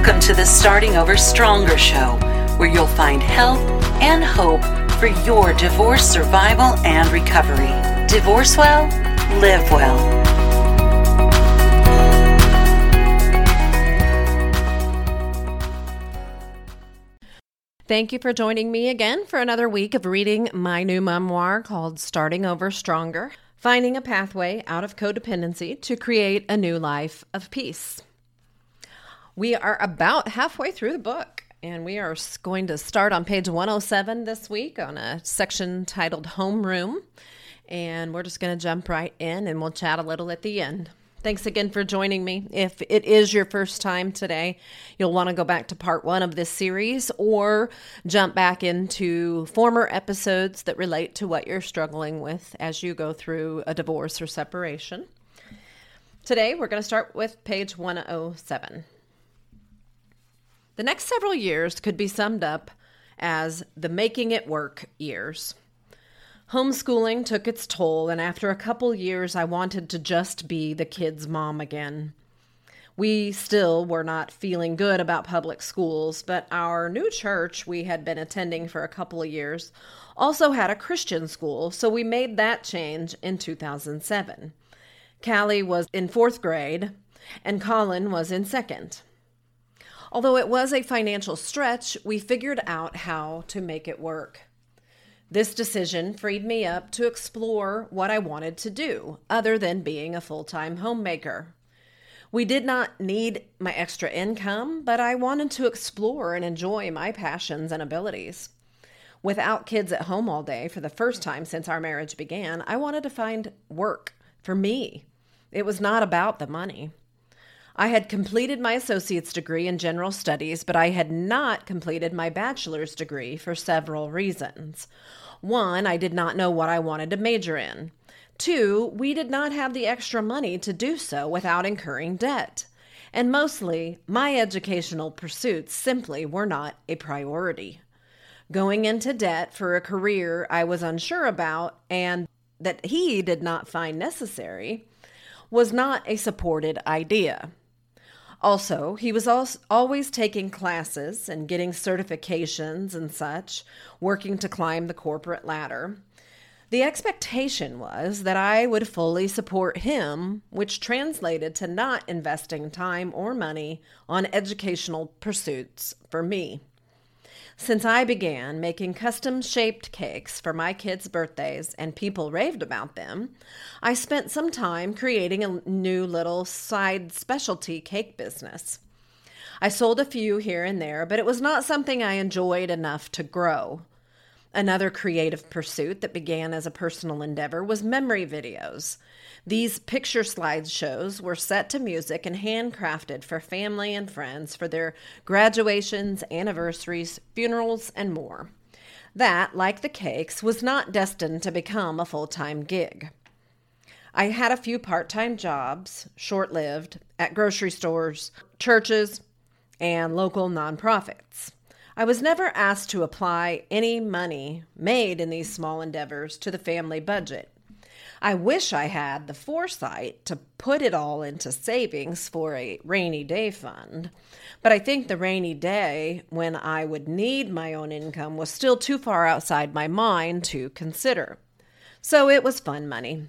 Welcome to the Starting Over Stronger show, where you'll find help and hope for your divorce survival and recovery. Divorce well, live well. Thank you for joining me again for another week of reading my new memoir called Starting Over Stronger Finding a Pathway Out of Codependency to Create a New Life of Peace. We are about halfway through the book, and we are going to start on page 107 this week on a section titled Homeroom. And we're just going to jump right in and we'll chat a little at the end. Thanks again for joining me. If it is your first time today, you'll want to go back to part one of this series or jump back into former episodes that relate to what you're struggling with as you go through a divorce or separation. Today, we're going to start with page 107. The next several years could be summed up as the making it work years. Homeschooling took its toll, and after a couple years, I wanted to just be the kids' mom again. We still were not feeling good about public schools, but our new church we had been attending for a couple of years also had a Christian school, so we made that change in 2007. Callie was in fourth grade, and Colin was in second. Although it was a financial stretch, we figured out how to make it work. This decision freed me up to explore what I wanted to do, other than being a full time homemaker. We did not need my extra income, but I wanted to explore and enjoy my passions and abilities. Without kids at home all day for the first time since our marriage began, I wanted to find work for me. It was not about the money. I had completed my associate's degree in general studies, but I had not completed my bachelor's degree for several reasons. One, I did not know what I wanted to major in. Two, we did not have the extra money to do so without incurring debt. And mostly, my educational pursuits simply were not a priority. Going into debt for a career I was unsure about and that he did not find necessary was not a supported idea. Also, he was always taking classes and getting certifications and such, working to climb the corporate ladder. The expectation was that I would fully support him, which translated to not investing time or money on educational pursuits for me. Since I began making custom shaped cakes for my kids' birthdays and people raved about them, I spent some time creating a new little side specialty cake business. I sold a few here and there, but it was not something I enjoyed enough to grow. Another creative pursuit that began as a personal endeavor was memory videos. These picture slideshows were set to music and handcrafted for family and friends for their graduations, anniversaries, funerals, and more. That, like the cakes, was not destined to become a full time gig. I had a few part time jobs, short lived, at grocery stores, churches, and local nonprofits. I was never asked to apply any money made in these small endeavors to the family budget. I wish I had the foresight to put it all into savings for a rainy day fund. But I think the rainy day when I would need my own income was still too far outside my mind to consider. So it was fun money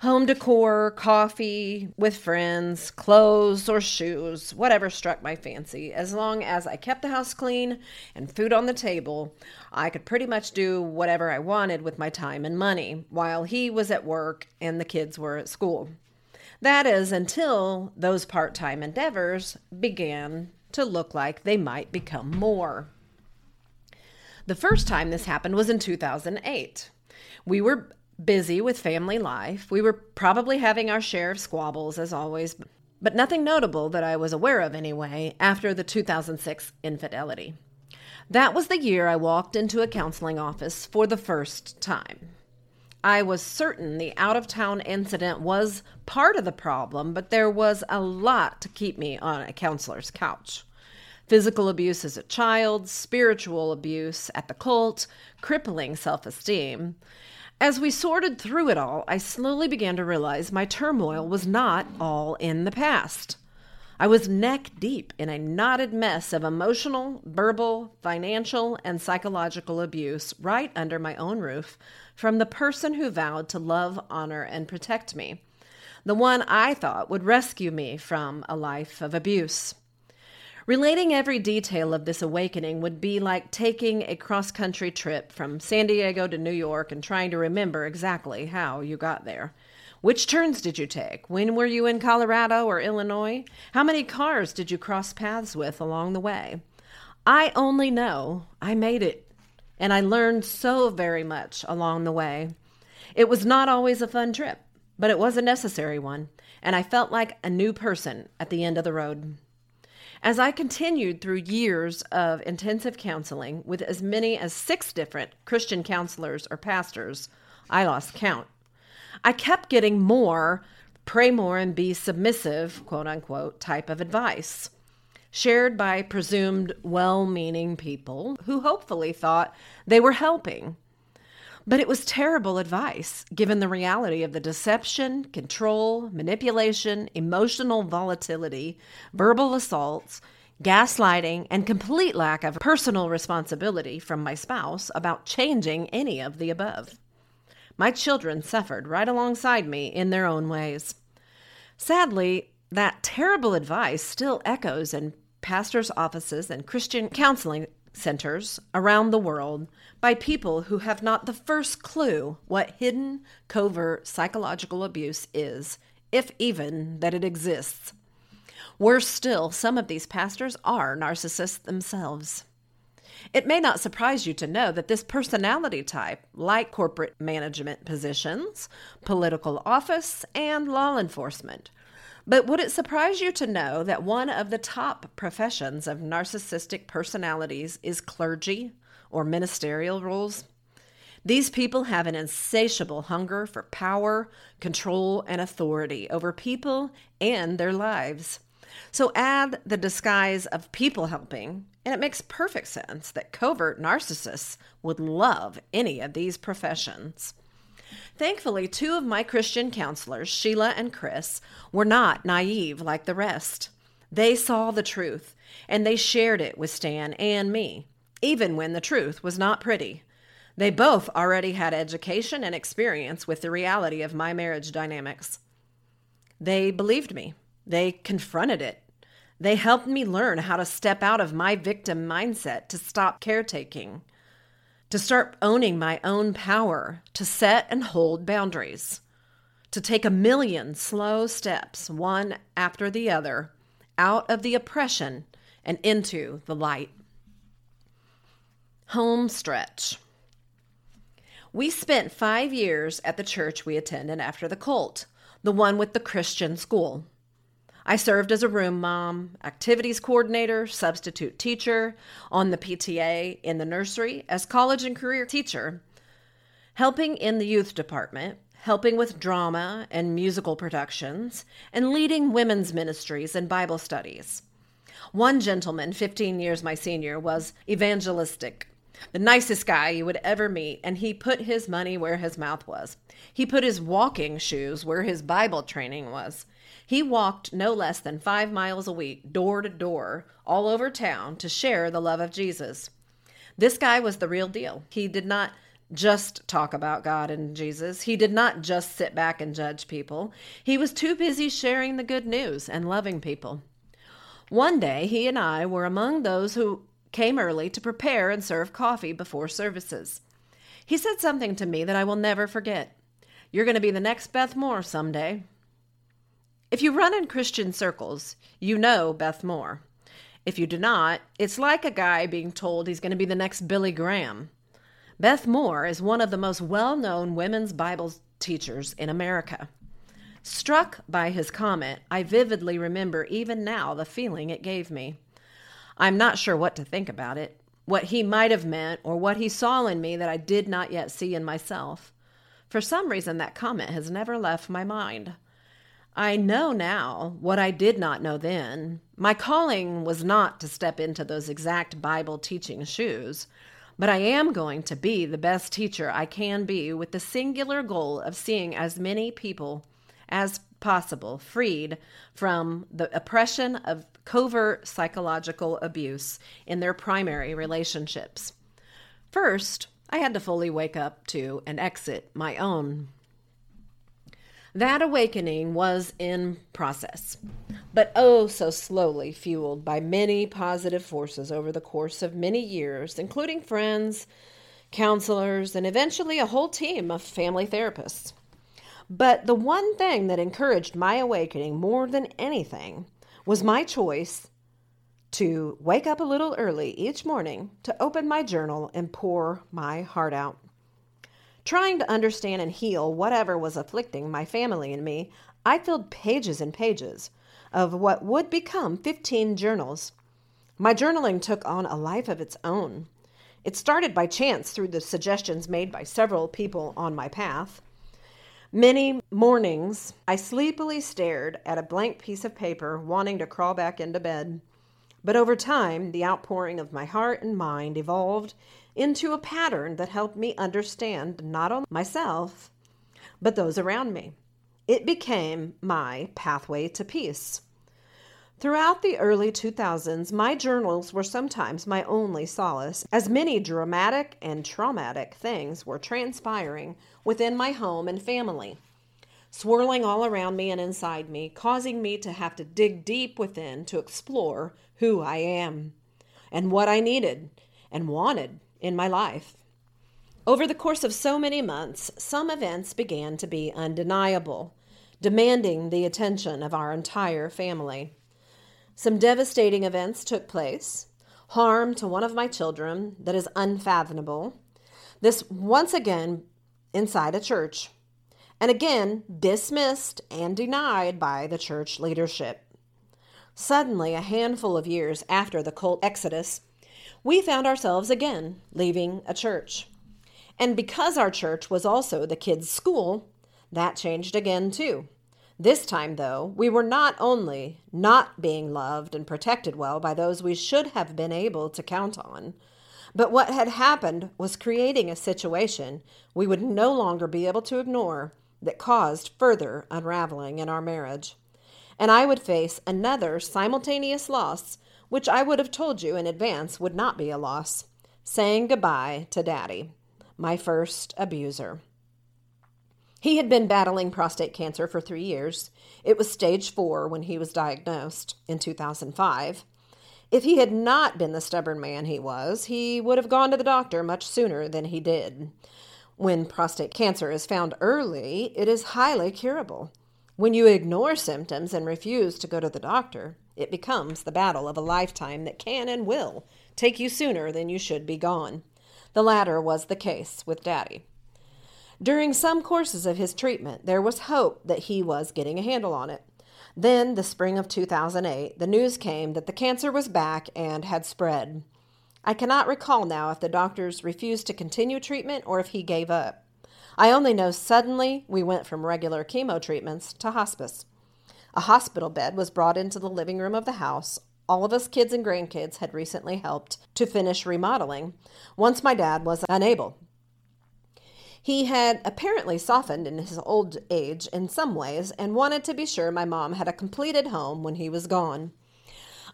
home decor, coffee with friends, clothes or shoes, whatever struck my fancy. As long as I kept the house clean and food on the table, I could pretty much do whatever I wanted with my time and money while he was at work and the kids were at school. That is until those part time endeavors began to look like they might become more. The first time this happened was in 2008. We were busy with family life. We were probably having our share of squabbles, as always, but nothing notable that I was aware of anyway after the 2006 infidelity. That was the year I walked into a counseling office for the first time. I was certain the out of town incident was part of the problem, but there was a lot to keep me on a counselor's couch. Physical abuse as a child, spiritual abuse at the cult, crippling self esteem, as we sorted through it all, I slowly began to realize my turmoil was not all in the past. I was neck deep in a knotted mess of emotional, verbal, financial, and psychological abuse right under my own roof from the person who vowed to love, honor, and protect me, the one I thought would rescue me from a life of abuse. Relating every detail of this awakening would be like taking a cross country trip from San Diego to New York and trying to remember exactly how you got there. Which turns did you take? When were you in Colorado or Illinois? How many cars did you cross paths with along the way? I only know I made it, and I learned so very much along the way. It was not always a fun trip, but it was a necessary one, and I felt like a new person at the end of the road. As I continued through years of intensive counseling with as many as six different Christian counselors or pastors, I lost count. I kept getting more pray more and be submissive, quote unquote, type of advice, shared by presumed well meaning people who hopefully thought they were helping. But it was terrible advice, given the reality of the deception, control, manipulation, emotional volatility, verbal assaults, gaslighting, and complete lack of personal responsibility from my spouse about changing any of the above. My children suffered right alongside me in their own ways. Sadly, that terrible advice still echoes in pastors' offices and Christian counseling centers around the world by people who have not the first clue what hidden, covert psychological abuse is, if even that it exists. Worse still, some of these pastors are narcissists themselves. It may not surprise you to know that this personality type, like corporate management positions, political office, and law enforcement, but would it surprise you to know that one of the top professions of narcissistic personalities is clergy or ministerial roles? These people have an insatiable hunger for power, control, and authority over people and their lives. So add the disguise of people helping, and it makes perfect sense that covert narcissists would love any of these professions. Thankfully, two of my Christian counselors, Sheila and Chris, were not naive like the rest. They saw the truth, and they shared it with Stan and me, even when the truth was not pretty. They both already had education and experience with the reality of my marriage dynamics. They believed me. They confronted it. They helped me learn how to step out of my victim mindset to stop caretaking, to start owning my own power, to set and hold boundaries, to take a million slow steps, one after the other, out of the oppression and into the light. Home stretch. We spent five years at the church we attended after the cult, the one with the Christian school. I served as a room mom, activities coordinator, substitute teacher, on the PTA, in the nursery, as college and career teacher, helping in the youth department, helping with drama and musical productions, and leading women's ministries and Bible studies. One gentleman, 15 years my senior, was evangelistic, the nicest guy you would ever meet, and he put his money where his mouth was. He put his walking shoes where his Bible training was. He walked no less than five miles a week, door to door, all over town to share the love of Jesus. This guy was the real deal. He did not just talk about God and Jesus. He did not just sit back and judge people. He was too busy sharing the good news and loving people. One day, he and I were among those who came early to prepare and serve coffee before services. He said something to me that I will never forget. You're going to be the next Beth Moore someday. If you run in Christian circles, you know Beth Moore. If you do not, it's like a guy being told he's going to be the next Billy Graham. Beth Moore is one of the most well known women's Bible teachers in America. Struck by his comment, I vividly remember even now the feeling it gave me. I'm not sure what to think about it, what he might have meant, or what he saw in me that I did not yet see in myself. For some reason, that comment has never left my mind. I know now what I did not know then. My calling was not to step into those exact Bible teaching shoes, but I am going to be the best teacher I can be with the singular goal of seeing as many people as possible freed from the oppression of covert psychological abuse in their primary relationships. First, I had to fully wake up to and exit my own. That awakening was in process, but oh so slowly fueled by many positive forces over the course of many years, including friends, counselors, and eventually a whole team of family therapists. But the one thing that encouraged my awakening more than anything was my choice to wake up a little early each morning to open my journal and pour my heart out. Trying to understand and heal whatever was afflicting my family and me, I filled pages and pages of what would become 15 journals. My journaling took on a life of its own. It started by chance through the suggestions made by several people on my path. Many mornings, I sleepily stared at a blank piece of paper, wanting to crawl back into bed. But over time, the outpouring of my heart and mind evolved into a pattern that helped me understand not only myself, but those around me. It became my pathway to peace. Throughout the early 2000s, my journals were sometimes my only solace, as many dramatic and traumatic things were transpiring within my home and family, swirling all around me and inside me, causing me to have to dig deep within to explore who I am and what I needed and wanted in my life. Over the course of so many months, some events began to be undeniable, demanding the attention of our entire family. Some devastating events took place, harm to one of my children that is unfathomable. This once again inside a church, and again dismissed and denied by the church leadership. Suddenly, a handful of years after the cult exodus, we found ourselves again leaving a church. And because our church was also the kids' school, that changed again too. This time, though, we were not only not being loved and protected well by those we should have been able to count on, but what had happened was creating a situation we would no longer be able to ignore that caused further unraveling in our marriage. And I would face another simultaneous loss, which I would have told you in advance would not be a loss saying goodbye to Daddy, my first abuser. He had been battling prostate cancer for three years. It was stage four when he was diagnosed in 2005. If he had not been the stubborn man he was, he would have gone to the doctor much sooner than he did. When prostate cancer is found early, it is highly curable. When you ignore symptoms and refuse to go to the doctor, it becomes the battle of a lifetime that can and will take you sooner than you should be gone. The latter was the case with Daddy. During some courses of his treatment, there was hope that he was getting a handle on it. Then, the spring of 2008, the news came that the cancer was back and had spread. I cannot recall now if the doctors refused to continue treatment or if he gave up. I only know suddenly we went from regular chemo treatments to hospice. A hospital bed was brought into the living room of the house. All of us kids and grandkids had recently helped to finish remodeling once my dad was unable he had apparently softened in his old age in some ways and wanted to be sure my mom had a completed home when he was gone.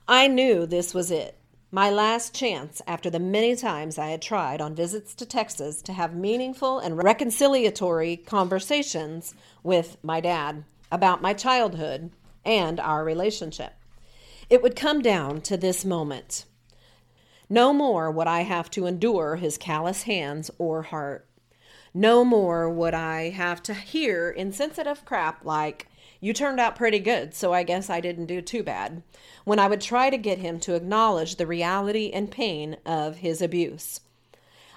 I knew this was it, my last chance after the many times I had tried on visits to Texas to have meaningful and reconciliatory conversations with my dad about my childhood and our relationship. It would come down to this moment. No more would I have to endure his callous hands or heart. No more would I have to hear insensitive crap like, you turned out pretty good, so I guess I didn't do too bad, when I would try to get him to acknowledge the reality and pain of his abuse.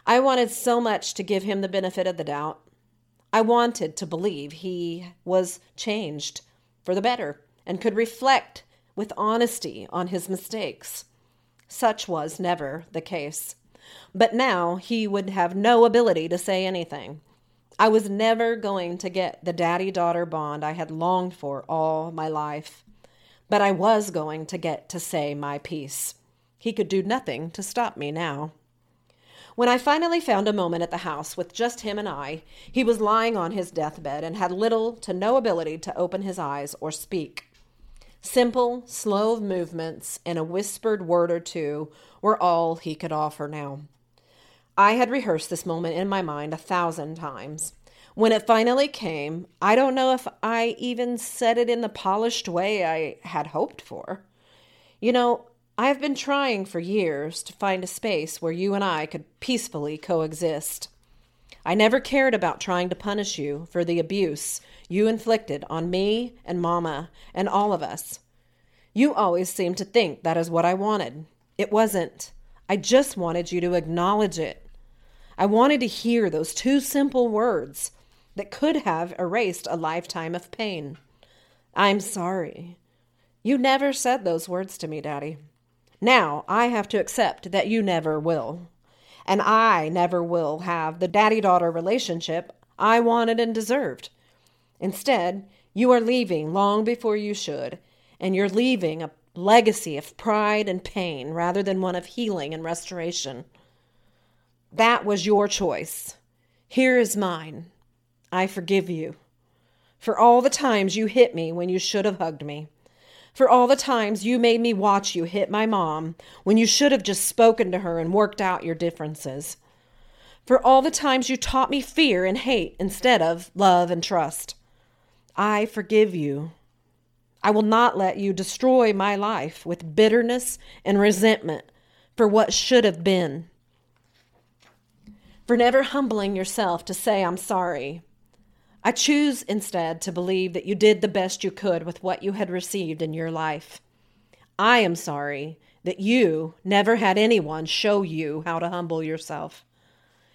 I wanted so much to give him the benefit of the doubt. I wanted to believe he was changed for the better and could reflect with honesty on his mistakes. Such was never the case. But now he would have no ability to say anything. I was never going to get the daddy daughter bond I had longed for all my life. But I was going to get to say my piece. He could do nothing to stop me now. When I finally found a moment at the house with just him and I, he was lying on his deathbed and had little to no ability to open his eyes or speak. Simple, slow movements and a whispered word or two were all he could offer now. I had rehearsed this moment in my mind a thousand times. When it finally came, I don't know if I even said it in the polished way I had hoped for. You know, I have been trying for years to find a space where you and I could peacefully coexist. I never cared about trying to punish you for the abuse you inflicted on me and Mama and all of us. You always seemed to think that is what I wanted. It wasn't. I just wanted you to acknowledge it. I wanted to hear those two simple words that could have erased a lifetime of pain. I'm sorry. You never said those words to me, Daddy. Now I have to accept that you never will. And I never will have the daddy daughter relationship I wanted and deserved. Instead, you are leaving long before you should, and you're leaving a legacy of pride and pain rather than one of healing and restoration. That was your choice. Here is mine. I forgive you. For all the times you hit me when you should have hugged me. For all the times you made me watch you hit my mom when you should have just spoken to her and worked out your differences. For all the times you taught me fear and hate instead of love and trust. I forgive you. I will not let you destroy my life with bitterness and resentment for what should have been. For never humbling yourself to say, I'm sorry. I choose instead to believe that you did the best you could with what you had received in your life. I am sorry that you never had anyone show you how to humble yourself,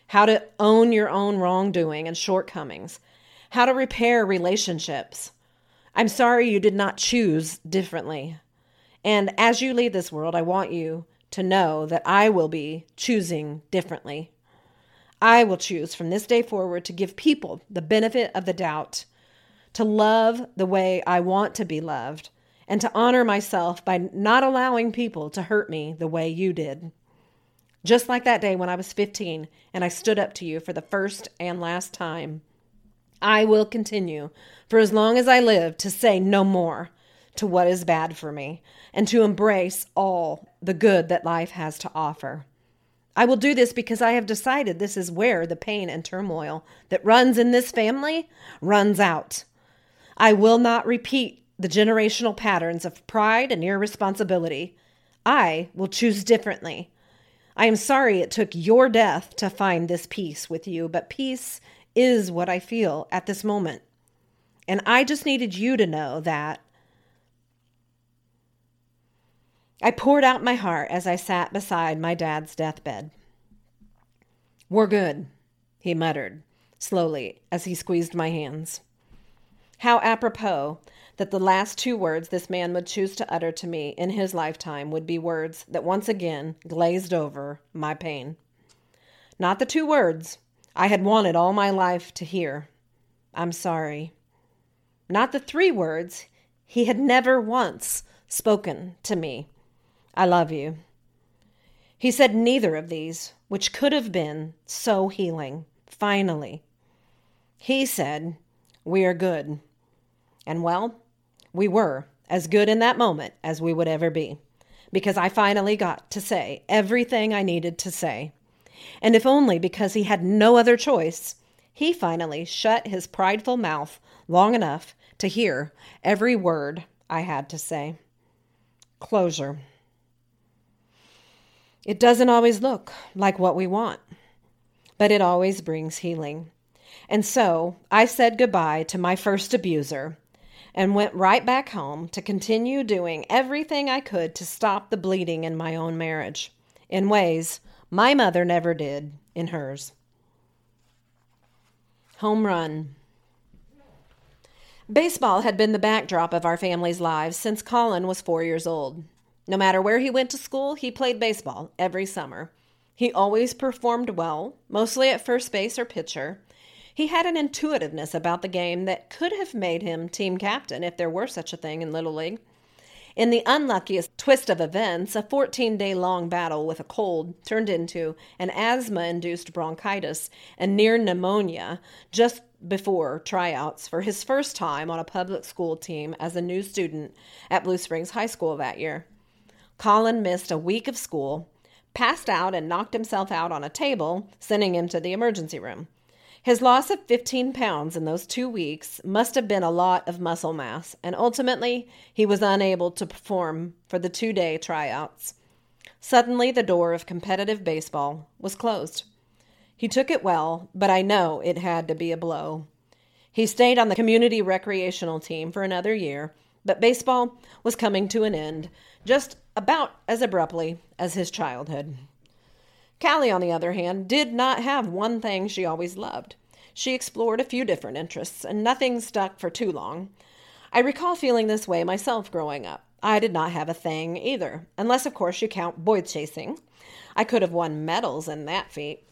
how to own your own wrongdoing and shortcomings, how to repair relationships, I'm sorry you did not choose differently. And as you leave this world, I want you to know that I will be choosing differently. I will choose from this day forward to give people the benefit of the doubt, to love the way I want to be loved, and to honor myself by not allowing people to hurt me the way you did. Just like that day when I was 15 and I stood up to you for the first and last time. I will continue for as long as I live to say no more to what is bad for me and to embrace all the good that life has to offer. I will do this because I have decided this is where the pain and turmoil that runs in this family runs out. I will not repeat the generational patterns of pride and irresponsibility. I will choose differently. I am sorry it took your death to find this peace with you, but peace is what I feel at this moment. And I just needed you to know that. I poured out my heart as I sat beside my dad's deathbed. We're good, he muttered slowly as he squeezed my hands. How apropos that the last two words this man would choose to utter to me in his lifetime would be words that once again glazed over my pain. Not the two words I had wanted all my life to hear. I'm sorry. Not the three words he had never once spoken to me. I love you. He said neither of these, which could have been so healing. Finally, he said, We are good. And well, we were as good in that moment as we would ever be, because I finally got to say everything I needed to say and if only because he had no other choice, he finally shut his prideful mouth long enough to hear every word I had to say. Closure. It doesn't always look like what we want, but it always brings healing. And so I said goodbye to my first abuser and went right back home to continue doing everything I could to stop the bleeding in my own marriage in ways my mother never did in hers. Home run. Baseball had been the backdrop of our family's lives since Colin was four years old. No matter where he went to school, he played baseball every summer. He always performed well, mostly at first base or pitcher. He had an intuitiveness about the game that could have made him team captain if there were such a thing in Little League. In the unluckiest twist of events, a 14 day long battle with a cold turned into an asthma induced bronchitis and near pneumonia just before tryouts for his first time on a public school team as a new student at Blue Springs High School that year. Colin missed a week of school, passed out, and knocked himself out on a table, sending him to the emergency room. His loss of 15 pounds in those two weeks must have been a lot of muscle mass, and ultimately, he was unable to perform for the two day tryouts. Suddenly, the door of competitive baseball was closed. He took it well, but I know it had to be a blow. He stayed on the community recreational team for another year, but baseball was coming to an end just about as abruptly as his childhood. Callie, on the other hand, did not have one thing she always loved. She explored a few different interests, and nothing stuck for too long. I recall feeling this way myself growing up. I did not have a thing either, unless, of course, you count boy chasing. I could have won medals in that feat.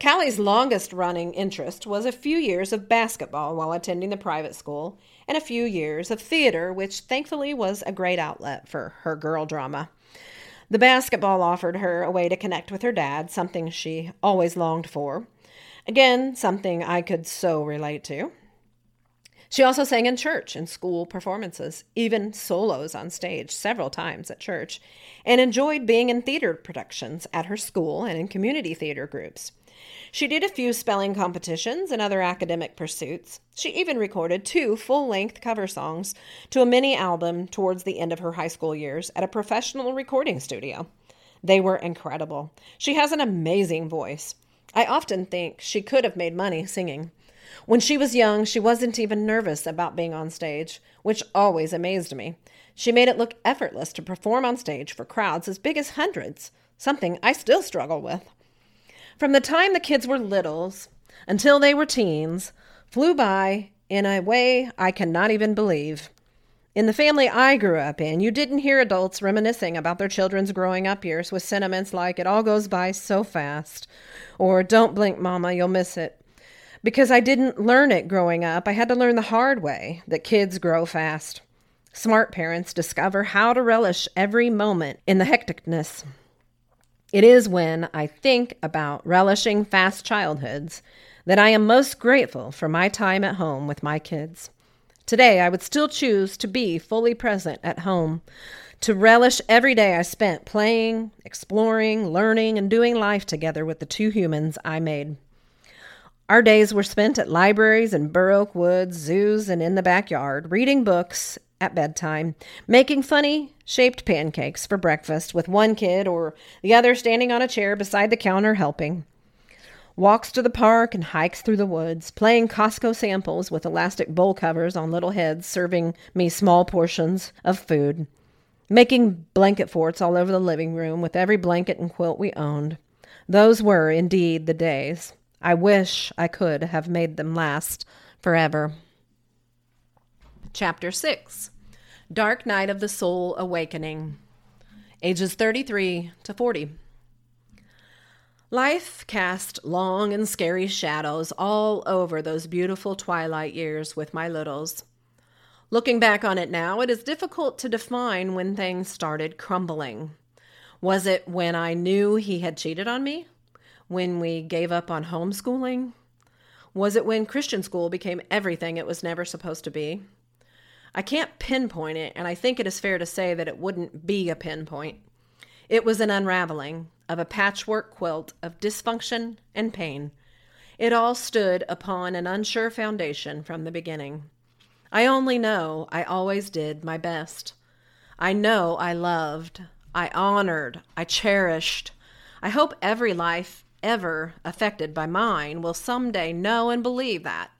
Callie's longest running interest was a few years of basketball while attending the private school, and a few years of theater, which thankfully was a great outlet for her girl drama. The basketball offered her a way to connect with her dad, something she always longed for. Again, something I could so relate to. She also sang in church and school performances, even solos on stage several times at church, and enjoyed being in theater productions at her school and in community theater groups. She did a few spelling competitions and other academic pursuits. She even recorded two full length cover songs to a mini album towards the end of her high school years at a professional recording studio. They were incredible. She has an amazing voice. I often think she could have made money singing. When she was young, she wasn't even nervous about being on stage, which always amazed me. She made it look effortless to perform on stage for crowds as big as hundreds, something I still struggle with. From the time the kids were littles until they were teens, flew by in a way I cannot even believe. In the family I grew up in, you didn't hear adults reminiscing about their children's growing up years with sentiments like, it all goes by so fast, or don't blink, mama, you'll miss it. Because I didn't learn it growing up, I had to learn the hard way that kids grow fast. Smart parents discover how to relish every moment in the hecticness it is when I think about relishing fast childhoods that I am most grateful for my time at home with my kids. Today, I would still choose to be fully present at home, to relish every day I spent playing, exploring, learning, and doing life together with the two humans I made. Our days were spent at libraries and Burr Oak Woods, zoos, and in the backyard, reading books at bedtime, making funny shaped pancakes for breakfast with one kid or the other standing on a chair beside the counter helping. Walks to the park and hikes through the woods, playing Costco samples with elastic bowl covers on little heads, serving me small portions of food. Making blanket forts all over the living room with every blanket and quilt we owned. Those were indeed the days. I wish I could have made them last forever. Chapter 6 Dark Night of the Soul Awakening, ages 33 to 40. Life cast long and scary shadows all over those beautiful twilight years with my littles. Looking back on it now, it is difficult to define when things started crumbling. Was it when I knew he had cheated on me? When we gave up on homeschooling? Was it when Christian school became everything it was never supposed to be? I can't pinpoint it, and I think it is fair to say that it wouldn't be a pinpoint. It was an unraveling of a patchwork quilt of dysfunction and pain. It all stood upon an unsure foundation from the beginning. I only know I always did my best. I know I loved, I honored, I cherished. I hope every life ever affected by mine will someday know and believe that.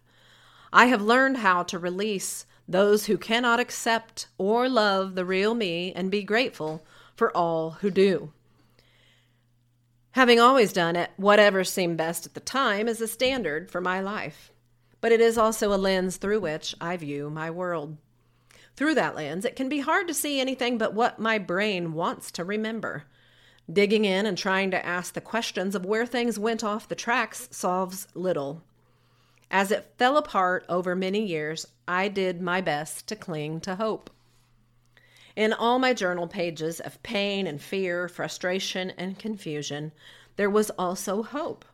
I have learned how to release those who cannot accept or love the real me and be grateful for all who do. Having always done it, whatever seemed best at the time is a standard for my life, but it is also a lens through which I view my world. Through that lens, it can be hard to see anything but what my brain wants to remember. Digging in and trying to ask the questions of where things went off the tracks solves little. As it fell apart over many years, I did my best to cling to hope. In all my journal pages of pain and fear, frustration and confusion, there was also hope.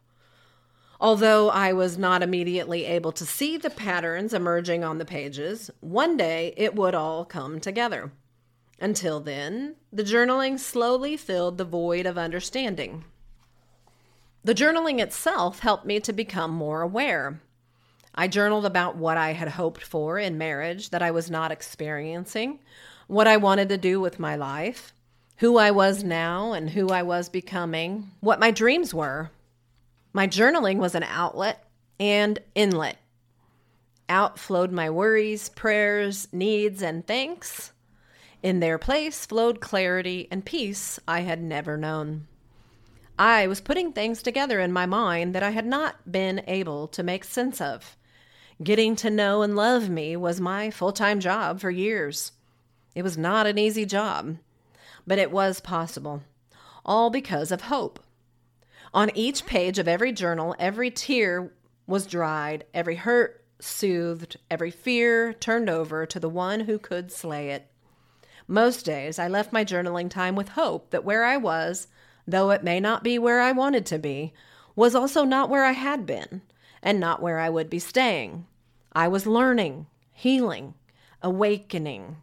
Although I was not immediately able to see the patterns emerging on the pages, one day it would all come together. Until then, the journaling slowly filled the void of understanding. The journaling itself helped me to become more aware. I journaled about what I had hoped for in marriage that I was not experiencing, what I wanted to do with my life, who I was now and who I was becoming, what my dreams were, my journaling was an outlet and inlet. Out flowed my worries, prayers, needs, and thanks. In their place flowed clarity and peace I had never known. I was putting things together in my mind that I had not been able to make sense of. Getting to know and love me was my full time job for years. It was not an easy job, but it was possible, all because of hope. On each page of every journal, every tear was dried, every hurt soothed, every fear turned over to the one who could slay it. Most days I left my journaling time with hope that where I was, though it may not be where I wanted to be, was also not where I had been, and not where I would be staying. I was learning, healing, awakening.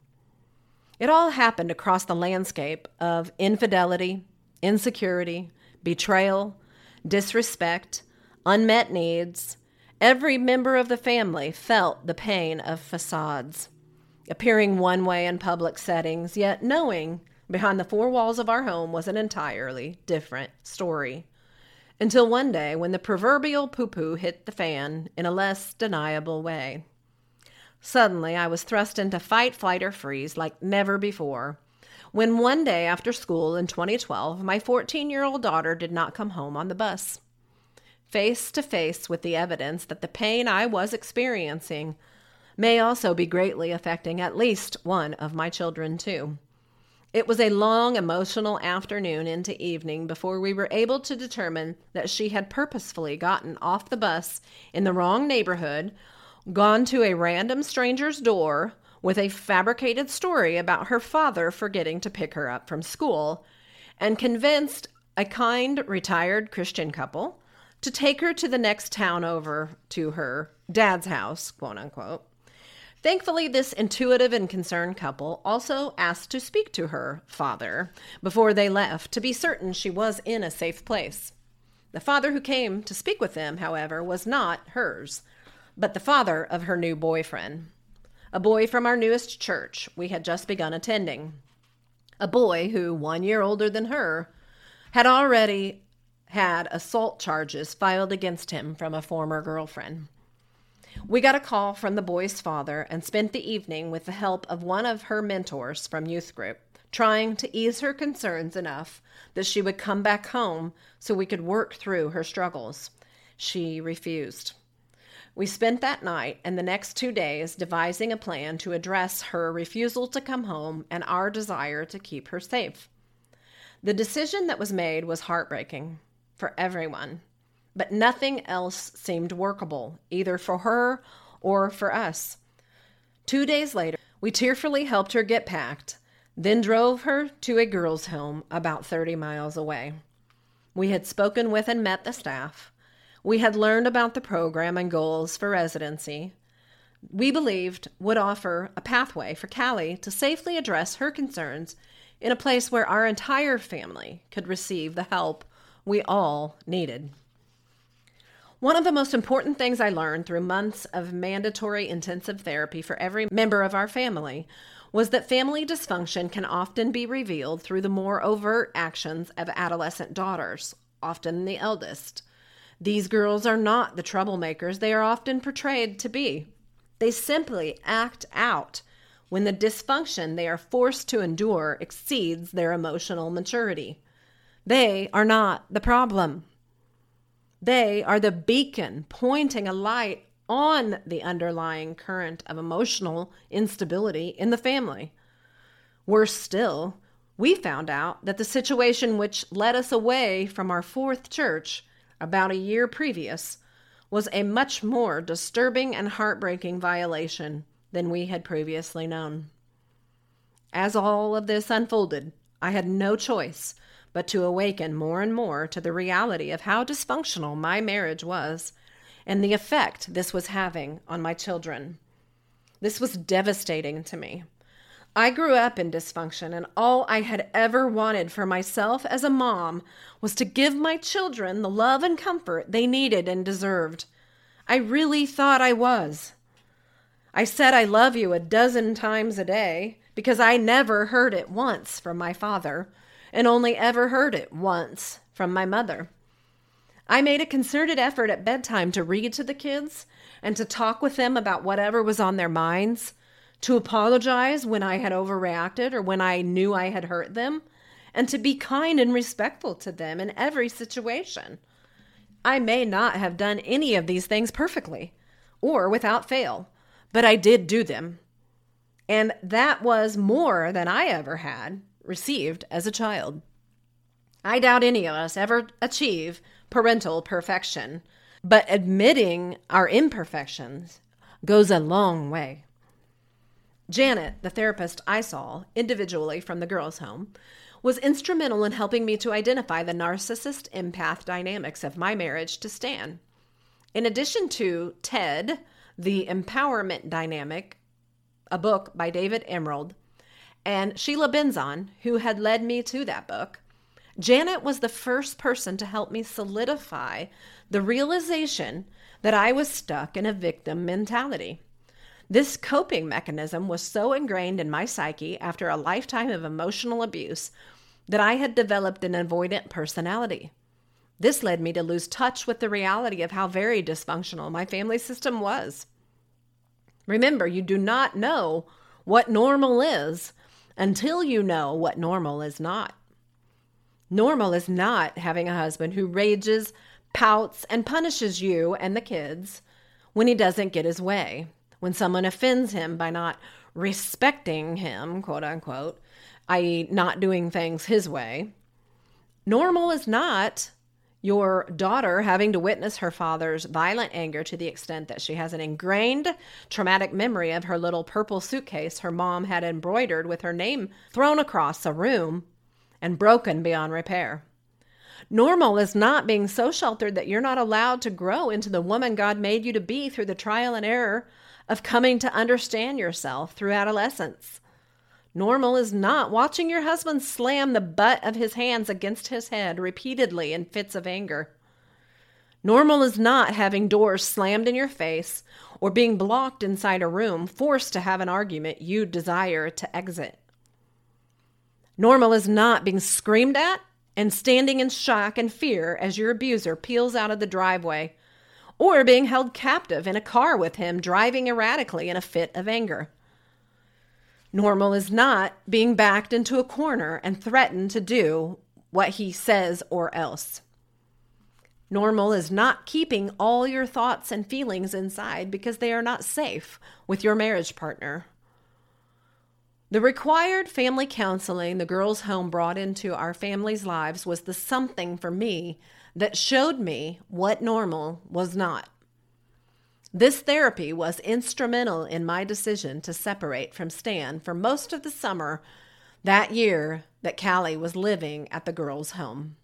It all happened across the landscape of infidelity, insecurity, betrayal, disrespect, unmet needs, every member of the family felt the pain of facades. Appearing one way in public settings, yet knowing behind the four walls of our home was an entirely different story. Until one day when the proverbial poo poo hit the fan in a less deniable way. Suddenly, I was thrust into fight, flight, or freeze like never before when one day after school in 2012, my 14 year old daughter did not come home on the bus. Face to face with the evidence that the pain I was experiencing may also be greatly affecting at least one of my children, too. It was a long emotional afternoon into evening before we were able to determine that she had purposefully gotten off the bus in the wrong neighborhood, gone to a random stranger's door, with a fabricated story about her father forgetting to pick her up from school and convinced a kind retired Christian couple to take her to the next town over to her dad's house, quote unquote. Thankfully, this intuitive and concerned couple also asked to speak to her father before they left to be certain she was in a safe place. The father who came to speak with them, however, was not hers, but the father of her new boyfriend a boy from our newest church we had just begun attending. A boy who, one year older than her, had already had assault charges filed against him from a former girlfriend. We got a call from the boy's father and spent the evening with the help of one of her mentors from youth group, trying to ease her concerns enough that she would come back home so we could work through her struggles. She refused. We spent that night and the next two days devising a plan to address her refusal to come home and our desire to keep her safe. The decision that was made was heartbreaking for everyone, but nothing else seemed workable, either for her or for us. Two days later, we tearfully helped her get packed, then drove her to a girls' home about 30 miles away. We had spoken with and met the staff. We had learned about the program and goals for residency. We believed would offer a pathway for Callie to safely address her concerns in a place where our entire family could receive the help we all needed. One of the most important things I learned through months of mandatory intensive therapy for every member of our family was that family dysfunction can often be revealed through the more overt actions of adolescent daughters, often the eldest. These girls are not the troublemakers they are often portrayed to be. They simply act out when the dysfunction they are forced to endure exceeds their emotional maturity. They are not the problem. They are the beacon pointing a light on the underlying current of emotional instability in the family. Worse still, we found out that the situation which led us away from our fourth church about a year previous, was a much more disturbing and heartbreaking violation than we had previously known. as all of this unfolded, I had no choice but to awaken more and more to the reality of how dysfunctional my marriage was and the effect this was having on my children. This was devastating to me. I grew up in dysfunction, and all I had ever wanted for myself as a mom was to give my children the love and comfort they needed and deserved. I really thought I was. I said I love you a dozen times a day because I never heard it once from my father and only ever heard it once from my mother. I made a concerted effort at bedtime to read to the kids and to talk with them about whatever was on their minds to apologize when I had overreacted or when I knew I had hurt them, and to be kind and respectful to them in every situation. I may not have done any of these things perfectly or without fail, but I did do them. And that was more than I ever had received as a child. I doubt any of us ever achieve parental perfection, but admitting our imperfections goes a long way. Janet, the therapist I saw individually from the girls' home, was instrumental in helping me to identify the narcissist empath dynamics of my marriage to Stan. In addition to Ted, The Empowerment Dynamic, a book by David Emerald, and Sheila Benzon, who had led me to that book, Janet was the first person to help me solidify the realization that I was stuck in a victim mentality. This coping mechanism was so ingrained in my psyche after a lifetime of emotional abuse that I had developed an avoidant personality. This led me to lose touch with the reality of how very dysfunctional my family system was. Remember, you do not know what normal is until you know what normal is not. Normal is not having a husband who rages, pouts, and punishes you and the kids when he doesn't get his way when someone offends him by not respecting him, quote unquote, i.e., not doing things his way. Normal is not your daughter having to witness her father's violent anger to the extent that she has an ingrained traumatic memory of her little purple suitcase her mom had embroidered with her name thrown across a room and broken beyond repair. Normal is not being so sheltered that you're not allowed to grow into the woman God made you to be through the trial and error of coming to understand yourself through adolescence. Normal is not watching your husband slam the butt of his hands against his head repeatedly in fits of anger. Normal is not having doors slammed in your face or being blocked inside a room, forced to have an argument you desire to exit. Normal is not being screamed at and standing in shock and fear as your abuser peels out of the driveway or being held captive in a car with him driving erratically in a fit of anger. Normal is not being backed into a corner and threatened to do what he says or else. Normal is not keeping all your thoughts and feelings inside because they are not safe with your marriage partner. The required family counseling the girls' home brought into our family's lives was the something for me that showed me what normal was not. This therapy was instrumental in my decision to separate from Stan for most of the summer that year that Callie was living at the girls' home.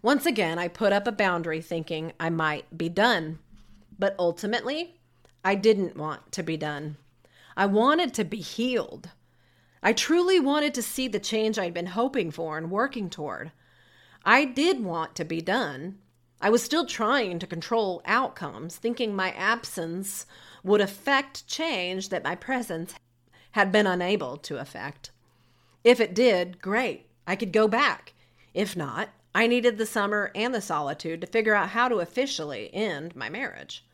Once again, I put up a boundary thinking I might be done, but ultimately, I didn't want to be done. I wanted to be healed. I truly wanted to see the change I'd been hoping for and working toward. I did want to be done. I was still trying to control outcomes, thinking my absence would affect change that my presence had been unable to affect. If it did, great, I could go back. If not, I needed the summer and the solitude to figure out how to officially end my marriage.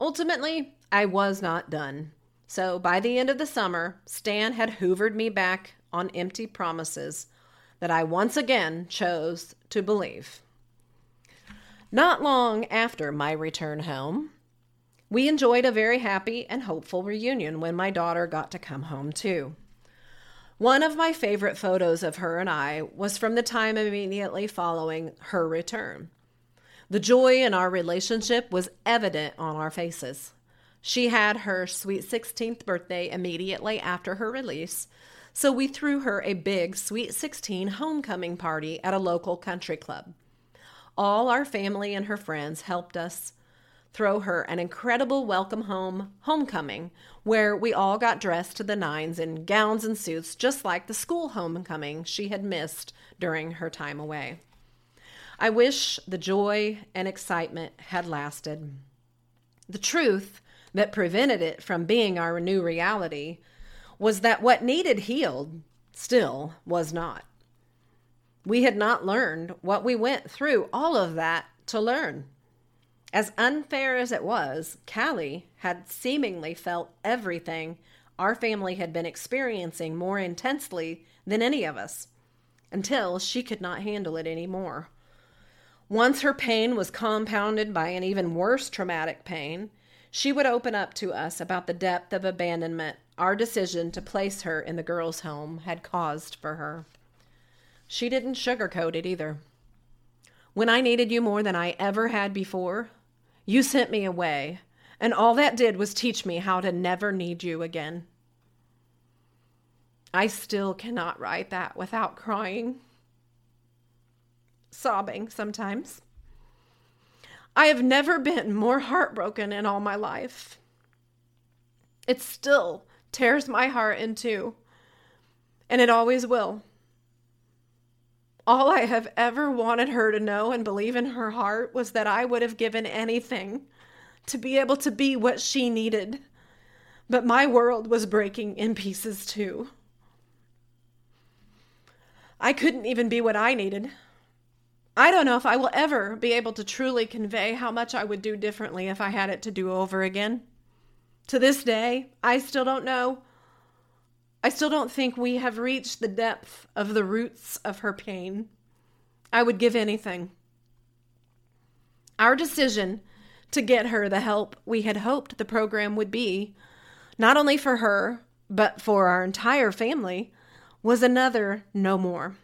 Ultimately, I was not done. So by the end of the summer, Stan had hoovered me back on empty promises that I once again chose to believe. Not long after my return home, we enjoyed a very happy and hopeful reunion when my daughter got to come home too. One of my favorite photos of her and I was from the time immediately following her return. The joy in our relationship was evident on our faces. She had her sweet 16th birthday immediately after her release, so we threw her a big Sweet 16 homecoming party at a local country club. All our family and her friends helped us throw her an incredible welcome home homecoming where we all got dressed to the nines in gowns and suits just like the school homecoming she had missed during her time away. I wish the joy and excitement had lasted. The truth that prevented it from being our new reality was that what needed healed still was not. We had not learned what we went through all of that to learn. As unfair as it was, Callie had seemingly felt everything our family had been experiencing more intensely than any of us until she could not handle it anymore. Once her pain was compounded by an even worse traumatic pain, she would open up to us about the depth of abandonment our decision to place her in the girls' home had caused for her. She didn't sugarcoat it either. When I needed you more than I ever had before, you sent me away, and all that did was teach me how to never need you again. I still cannot write that without crying, sobbing sometimes. I have never been more heartbroken in all my life. It still tears my heart in two, and it always will. All I have ever wanted her to know and believe in her heart was that I would have given anything to be able to be what she needed. But my world was breaking in pieces too. I couldn't even be what I needed. I don't know if I will ever be able to truly convey how much I would do differently if I had it to do over again. To this day, I still don't know. I still don't think we have reached the depth of the roots of her pain. I would give anything. Our decision to get her the help we had hoped the program would be, not only for her, but for our entire family, was another no more.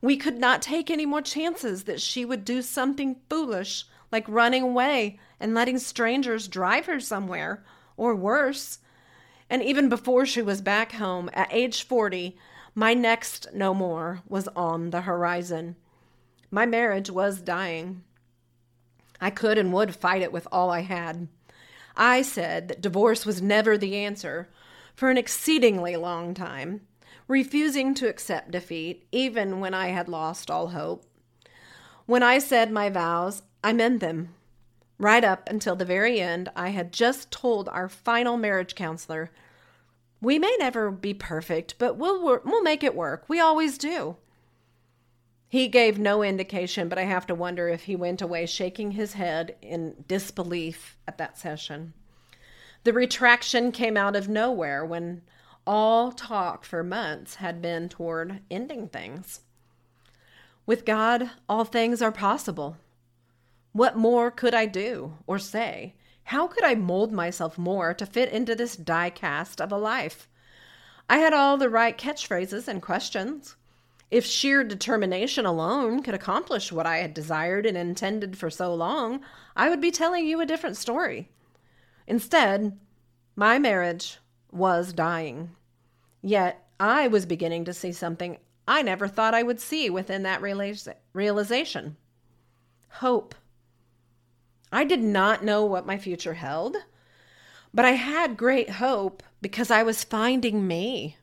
We could not take any more chances that she would do something foolish, like running away and letting strangers drive her somewhere, or worse. And even before she was back home, at age 40, my next no more was on the horizon. My marriage was dying. I could and would fight it with all I had. I said that divorce was never the answer for an exceedingly long time refusing to accept defeat, even when I had lost all hope. When I said my vows, I meant them. Right up until the very end, I had just told our final marriage counselor, "We may never be perfect, but we'll we'll make it work. We always do." He gave no indication, but I have to wonder if he went away shaking his head in disbelief at that session. The retraction came out of nowhere when all talk for months had been toward ending things. With God, all things are possible. What more could I do or say? How could I mold myself more to fit into this die cast of a life? I had all the right catchphrases and questions. If sheer determination alone could accomplish what I had desired and intended for so long, I would be telling you a different story. Instead, my marriage was dying. Yet I was beginning to see something I never thought I would see within that realization hope. I did not know what my future held, but I had great hope because I was finding me,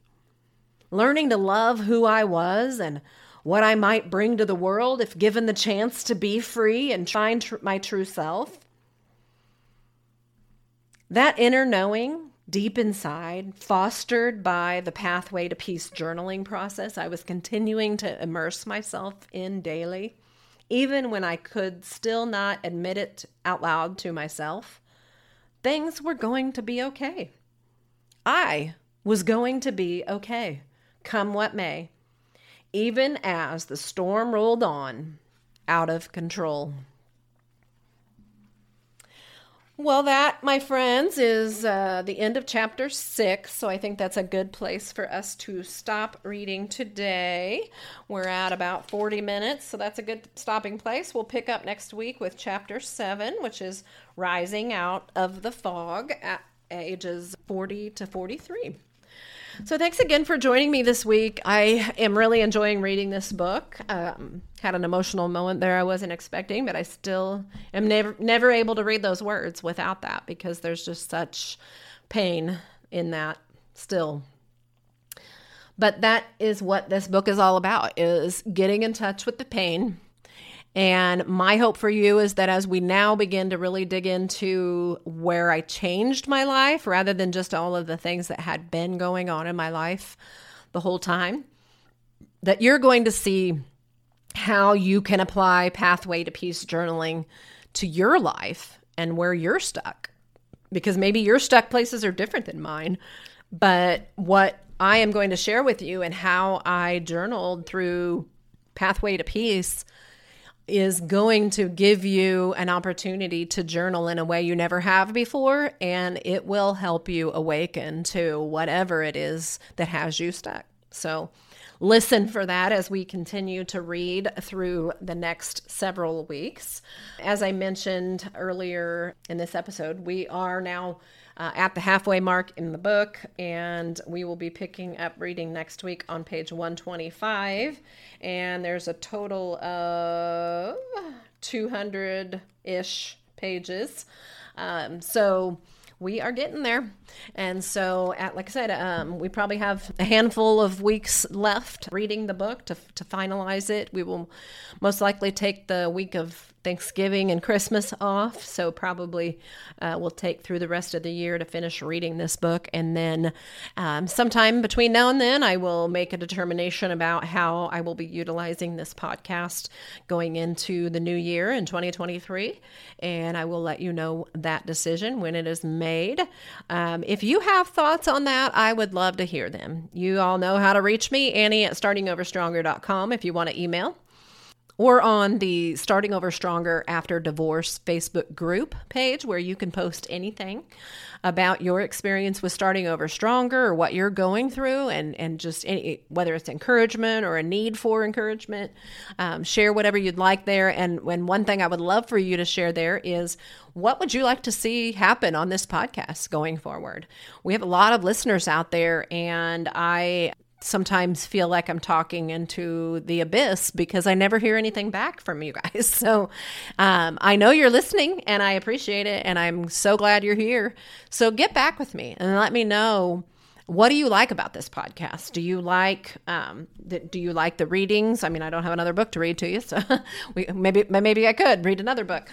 learning to love who I was and what I might bring to the world if given the chance to be free and find tr- my true self. That inner knowing deep inside, fostered by the Pathway to Peace journaling process I was continuing to immerse myself in daily, even when I could still not admit it out loud to myself, things were going to be okay. I was going to be okay, come what may, even as the storm rolled on out of control. Well, that, my friends, is uh, the end of chapter six. So I think that's a good place for us to stop reading today. We're at about 40 minutes, so that's a good stopping place. We'll pick up next week with chapter seven, which is Rising Out of the Fog at ages 40 to 43. So, thanks again for joining me this week. I am really enjoying reading this book. Um, had an emotional moment there I wasn't expecting, but I still am never never able to read those words without that because there's just such pain in that still. But that is what this book is all about is getting in touch with the pain and my hope for you is that as we now begin to really dig into where I changed my life rather than just all of the things that had been going on in my life the whole time, that you're going to see how you can apply Pathway to Peace journaling to your life and where you're stuck. Because maybe your stuck places are different than mine. But what I am going to share with you and how I journaled through Pathway to Peace is going to give you an opportunity to journal in a way you never have before, and it will help you awaken to whatever it is that has you stuck. So, listen for that as we continue to read through the next several weeks. As I mentioned earlier in this episode, we are now uh, at the halfway mark in the book, and we will be picking up reading next week on page 125. And there's a total of 200 ish pages. Um, so we are getting there. And so, at, like I said, um, we probably have a handful of weeks left reading the book to, to finalize it. We will most likely take the week of Thanksgiving and Christmas off, so probably uh, we'll take through the rest of the year to finish reading this book. And then um, sometime between now and then, I will make a determination about how I will be utilizing this podcast going into the new year in 2023. And I will let you know that decision when it is made. Um, if you have thoughts on that, I would love to hear them. You all know how to reach me, Annie at startingoverstronger.com if you want to email or on the Starting Over Stronger After Divorce Facebook group page where you can post anything about your experience with starting over stronger or what you're going through and, and just any, whether it's encouragement or a need for encouragement. Um, share whatever you'd like there. And when one thing I would love for you to share there is what would you like to see happen on this podcast going forward? We have a lot of listeners out there, and I sometimes feel like I'm talking into the abyss because I never hear anything back from you guys. So um, I know you're listening and I appreciate it. And I'm so glad you're here. So get back with me and let me know. What do you like about this podcast? Do you like um, do you like the readings? I mean, I don't have another book to read to you, so we, maybe maybe I could read another book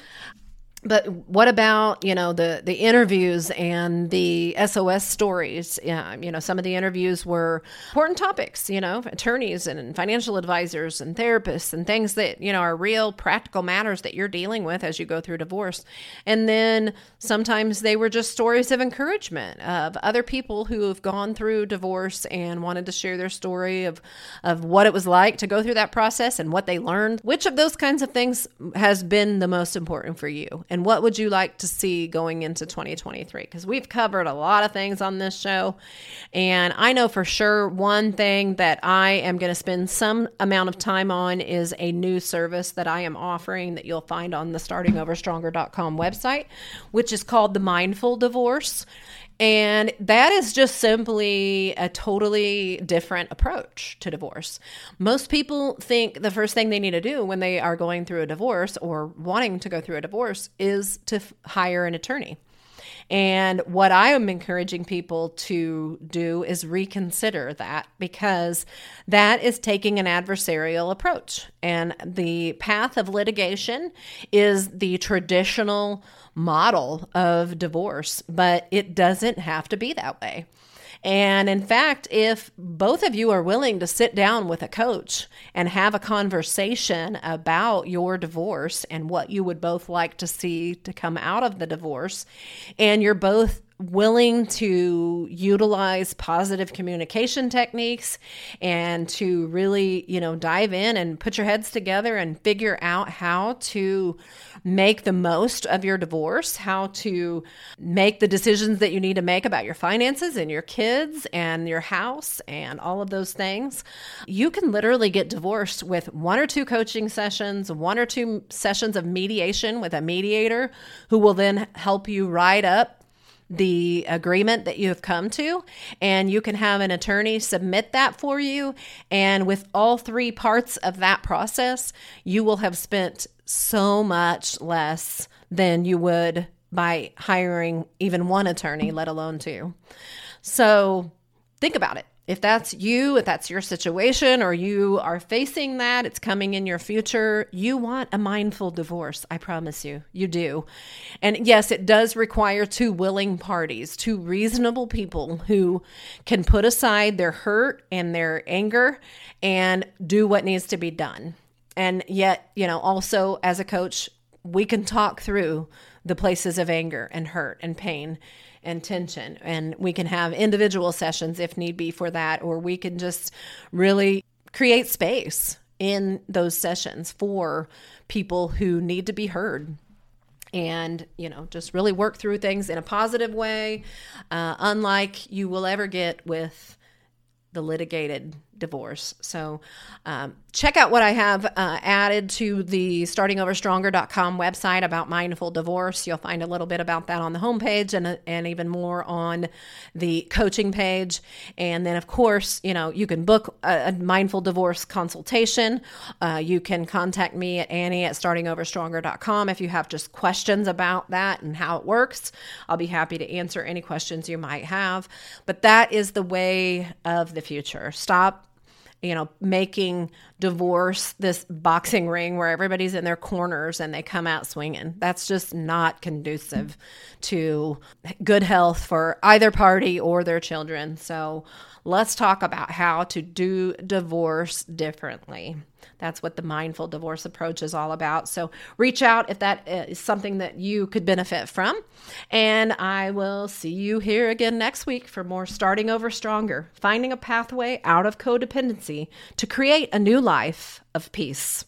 but what about you know the the interviews and the SOS stories? Yeah, you know some of the interviews were important topics. You know, attorneys and financial advisors and therapists and things that you know are real practical matters that you're dealing with as you go through divorce. And then sometimes they were just stories of encouragement of other people who have gone through divorce and wanted to share their story of of what it was like to go through that process and what they learned. Which of those kinds of things has been the most important for you? And what would you like to see going into 2023? Because we've covered a lot of things on this show. And I know for sure one thing that I am going to spend some amount of time on is a new service that I am offering that you'll find on the startingoverstronger.com website, which is called the Mindful Divorce. And that is just simply a totally different approach to divorce. Most people think the first thing they need to do when they are going through a divorce or wanting to go through a divorce is to f- hire an attorney. And what I am encouraging people to do is reconsider that because that is taking an adversarial approach. And the path of litigation is the traditional model of divorce, but it doesn't have to be that way. And in fact, if both of you are willing to sit down with a coach and have a conversation about your divorce and what you would both like to see to come out of the divorce, and you're both willing to utilize positive communication techniques and to really, you know, dive in and put your heads together and figure out how to make the most of your divorce, how to make the decisions that you need to make about your finances and your kids and your house and all of those things. You can literally get divorced with one or two coaching sessions, one or two sessions of mediation with a mediator who will then help you write up the agreement that you have come to, and you can have an attorney submit that for you. And with all three parts of that process, you will have spent so much less than you would by hiring even one attorney, let alone two. So think about it if that's you, if that's your situation, or you are facing that, it's coming in your future, you want a mindful divorce. I promise you, you do. And yes, it does require two willing parties, two reasonable people who can put aside their hurt and their anger and do what needs to be done. And yet, you know, also as a coach, we can talk through the places of anger and hurt and pain and tension. And we can have individual sessions if need be for that, or we can just really create space in those sessions for people who need to be heard and you know just really work through things in a positive way uh, unlike you will ever get with the litigated divorce. So um, check out what I have uh, added to the startingoverstronger.com website about mindful divorce. You'll find a little bit about that on the homepage and, and even more on the coaching page. And then, of course, you know, you can book a, a mindful divorce consultation. Uh, you can contact me at Annie at startingoverstronger.com if you have just questions about that and how it works. I'll be happy to answer any questions you might have. But that is the way of the future. Stop you know, making divorce this boxing ring where everybody's in their corners and they come out swinging. That's just not conducive to good health for either party or their children. So let's talk about how to do divorce differently. That's what the mindful divorce approach is all about. So reach out if that uh, is something that you could benefit from. And I will see you here again next week for more Starting Over Stronger, finding a pathway out of codependency to create a new life of peace.